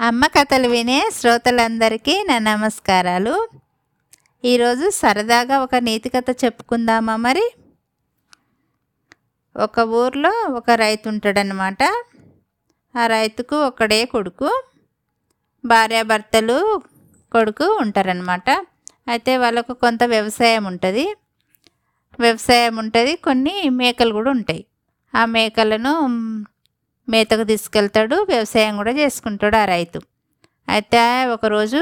అమ్మ కథలు వినే శ్రోతలందరికీ నా నమస్కారాలు. ఈరోజు సరదాగా ఒక నీతి కథ చెప్పుకుందామా మరి? ఒక ఊర్లో ఒక రైతు ఉంటాడనమాట ఆ రైతుకు ఒకడే కొడుకు. భార్యాభర్తలు కొడుకు ఉంటారనమాట అయితే వాళ్ళకు కొంత వ్యవసాయం ఉంటుంది. వ్యవసాయం ఉంటుంది కొన్ని మేకలు కూడా ఉంటాయి. ఆ మేకలను మేతకు తీసుకెళ్తాడు వ్యవసాయం కూడా చేసుకుంటాడు ఆ రైతు. అయితే ఒకరోజు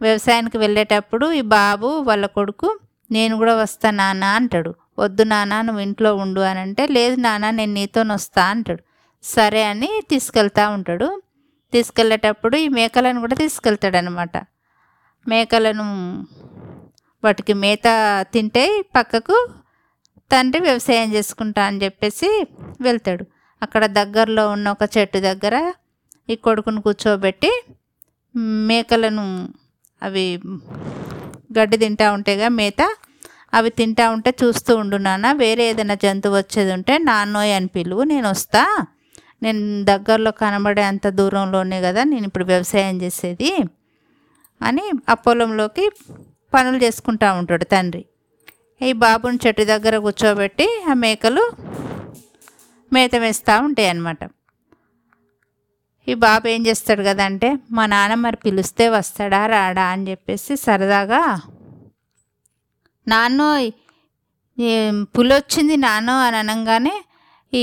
వ్యవసాయానికి వెళ్ళేటప్పుడు ఈ బాబు వాళ్ళ కొడుకు నేను కూడా వస్తా నాన్న అంటాడు. వద్దు నాన్న నువ్వు ఇంట్లో ఉండు అని అంటే లేదు నాన్న నేను నీతో వస్తా అంటాడు. సరే అని తీసుకెళ్తా ఉంటాడు. తీసుకెళ్ళేటప్పుడు ఈ మేకలను కూడా తీసుకెళ్తాడు అనమాట మేకలను వాటికి మేత తింటే పక్కకు తండ్రి వ్యవసాయం చేసుకుంటా అని చెప్పేసి వెళ్తాడు. అక్కడ దగ్గరలో ఉన్న ఒక చెట్టు దగ్గర ఈ కొడుకును కూర్చోబెట్టి మేకలను అవి గడ్డి తింటా ఉంటాయిగా మేత అవి తింటా ఉంటే చూస్తూ ఉండు నాన్న వేరే ఏదైనా జంతువు వచ్చేది ఉంటే నాన్నోయ్ అని పిలువు నేను వస్తా. నేను దగ్గరలో కనబడే అంత దూరంలోనే కదా నేను ఇప్పుడు వ్యవసాయం చేసేది అని ఆ పొలంలోకి పనులు చేసుకుంటా ఉంటాడు తండ్రి. ఈ బాబుని చెట్టు దగ్గర కూర్చోబెట్టి ఆ మేకలు మేత వేస్తూ ఉంటాయి అన్నమాట ఈ బాబు ఏం చేస్తాడు కదంటే మా నాన్న మరి పిలిస్తే వస్తాడా రాడా? అని చెప్పేసి సరదాగా నాన్నో పులొచ్చింది నాన్నో అని అనగానే ఈ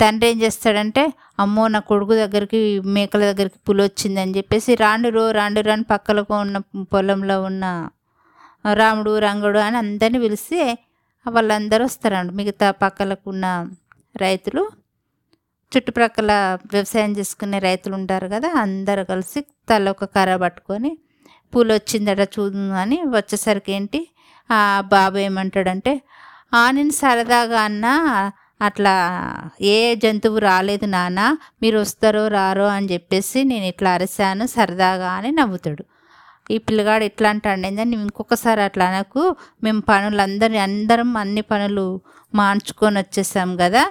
తండ్రి ఏం చేస్తాడంటే అమ్మో నా కొడుకు దగ్గరికి మేకల దగ్గరికి పులి వచ్చింది అని చెప్పేసి రాండు రో రాండు రాని పక్కలకు ఉన్న పొలంలో ఉన్న రాముడు రంగుడు అని అందరిని పిలిస్తే వాళ్ళందరూ వస్తారండి మిగతా పక్కలకు ఉన్న రైతులు చుట్టుప్రక్కల వ్యవసాయం చేసుకునే రైతులు ఉంటారు కదా అందరు కలిసి తల ఒక కర్ర పట్టుకొని పూలు వచ్చిందట చూద్దాం అని వచ్చేసరికి ఏంటి? ఆ బాబు ఏమంటాడంటే ఆ నేను సరదాగా అన్న అట్లా ఏ జంతువు రాలేదు నాన్న మీరు వస్తారో రారో అని చెప్పేసి నేను ఇట్లా అరిశాను సరదాగా అని నవ్వుతాడు. ఈ పిల్లగాడు ఇట్లా అంటాడు ఏంటంటే ఇంకొకసారి అట్లా అనకు మేము పనులు అందరి అందరం అన్ని పనులు మార్చుకొని వచ్చేసాం కదా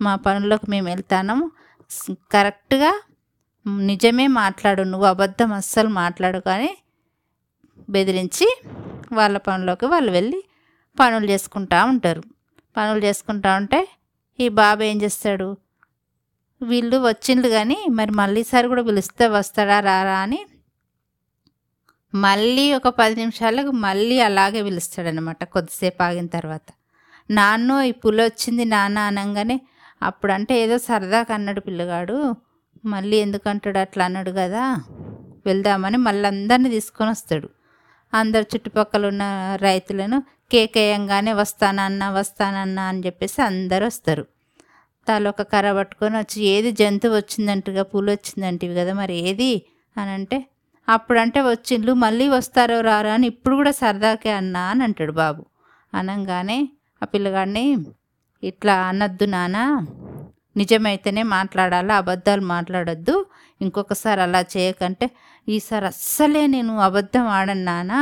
మా పనుల్లోకి మేము వెళ్తాను. కరెక్ట్గా నిజమే మాట్లాడు నువ్వు అబద్ధం అస్సలు మాట్లాడు కానీ బెదిరించి వాళ్ళ పనులోకి వాళ్ళు వెళ్ళి పనులు చేసుకుంటా ఉంటారు. పనులు చేసుకుంటా ఉంటే ఈ బాబు ఏం చేస్తాడు? వీళ్ళు వచ్చిండ్రు కానీ మరి మళ్ళీసారి కూడా పిలిస్తే వస్తాడా రారా అని మళ్ళీ ఒక పది నిమిషాలకు మళ్ళీ అలాగే పిలుస్తాడనమాట కొద్దిసేపు ఆగిన తర్వాత. నాన్నో ఈ పులి వచ్చింది నాన్న అనగానే అప్పుడంటే ఏదో సరదాగా అన్నాడు పిల్లగాడు. మళ్ళీ ఎందుకంటాడు అట్లా అన్నాడు కదా? వెళ్దామని మళ్ళీ అందరినీ తీసుకొని వస్తాడు. అందరు చుట్టుపక్కల ఉన్న రైతులను కేకేయంగానే వస్తానన్నా వస్తానన్నా అని చెప్పేసి అందరు వస్తారు. తల ఒక కర్ర పట్టుకొని వచ్చి ఏది జంతువు వచ్చిందంటగా పూలు వచ్చిందంటివి కదా మరి ఏది? అని అంటే అప్పుడంటే వచ్చిండ్లు మళ్ళీ వస్తారో రారా అని ఇప్పుడు కూడా సరదాకే అన్నా అని అంటాడు బాబు. అనగానే ఆ పిల్లగాడిని ఇట్లా అనొద్దు నాన్న నిజమైతేనే మాట్లాడాలా అబద్ధాలు మాట్లాడొద్దు. ఇంకొకసారి అలా చేయకంటే ఈసారి అస్సలే నేను అబద్ధం ఆడను నాన్న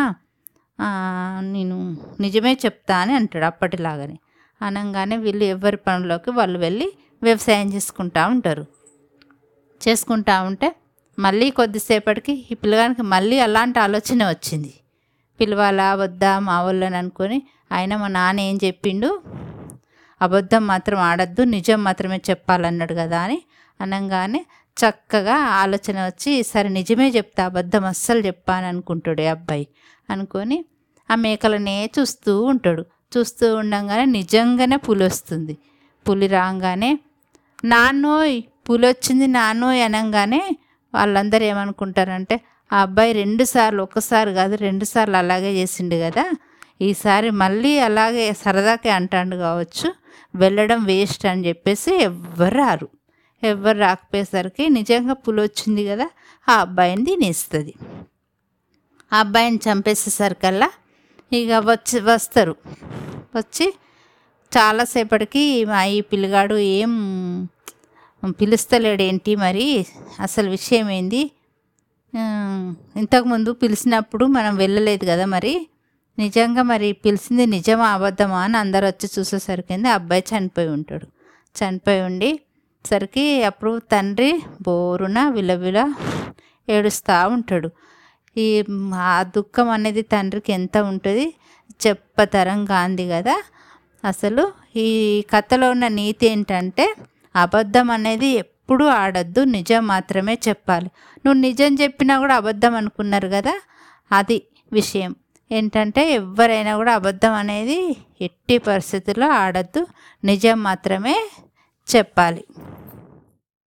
నేను నిజమే చెప్తా అని అంటాడు అప్పటిలాగానే. అనగానే వీళ్ళు ఎవరి పనులోకి వాళ్ళు వెళ్ళి వ్యవసాయం చేసుకుంటా ఉంటారు. చేసుకుంటా ఉంటే మళ్ళీ కొద్దిసేపటికి ఈ పిల్లగానికి మళ్ళీ అలాంటి ఆలోచన వచ్చింది. పిలవాలా వద్దా మా వాళ్ళని అనుకొని ఆయన మా నాన్న ఏం చెప్పిండు? అబద్ధం మాత్రం ఆడద్దు నిజం మాత్రమే చెప్పాలన్నాడు కదా అని అనగానే చక్కగా ఆలోచన వచ్చి సరే నిజమే చెప్తా అబద్ధం అస్సలు చెప్పాను అనుకుంటాడు అబ్బాయి అనుకొని ఆ మేకలనే చూస్తూ ఉంటాడు. చూస్తూ ఉండగానే నిజంగానే పులి వస్తుంది. పులి రాగానే నాన్నోయ్ పులి వచ్చింది నాన్నోయ్ అనగానే వాళ్ళందరూ ఏమనుకుంటారంటే ఆ అబ్బాయి రెండుసార్లు ఒకసారి కాదు రెండుసార్లు అలాగే చేసిండు కదా ఈసారి మళ్ళీ అలాగే సరదాకే అంటాడు కావచ్చు వెళ్ళడం వేస్ట్ అని చెప్పేసి ఎవ్వరు రారు. ఎవ్వరు రాకపోయేసరికి నిజంగా పులి వచ్చింది కదా ఆ అబ్బాయిని తినేస్తుంది. ఆ అబ్బాయిని చంపేసేసరికల్లా ఇక వచ్చి వస్తారు. వచ్చి చాలాసేపటికి మా ఈ పిల్లగాడు ఏం పిలుస్తలేడేంటి మరి? అసలు విషయం ఏంది? ఇంతకుముందు పిలిచినప్పుడు మనం వెళ్ళలేదు కదా మరి? నిజంగా మరి పిలిచింది నిజమా అబద్ధమా అని అందరు వచ్చి చూసేసరికి అబ్బాయి చనిపోయి ఉంటాడు. చనిపోయి ఉండి సరికి అప్పుడు తండ్రి బోరున విలవిల ఏడుస్తూ ఉంటాడు. ఈ ఆ దుఃఖం అనేది తండ్రికి ఎంత ఉంటుంది? చెప్పతరం కాంది కదా. అసలు ఈ కథలో ఉన్న నీతి ఏంటంటే అబద్ధం అనేది ఎప్పుడూ ఆడద్దు నిజం మాత్రమే చెప్పాలి. నువ్వు నిజం చెప్పినా కూడా అబద్ధం అనుకున్నారు కదా? అది విషయం. ఏంటంటే ఎవరైనా కూడా అబద్ధం అనేది ఎట్టి పరిస్థితుల్లో ఆడద్దు. నిజం మాత్రమే చెప్పాలి.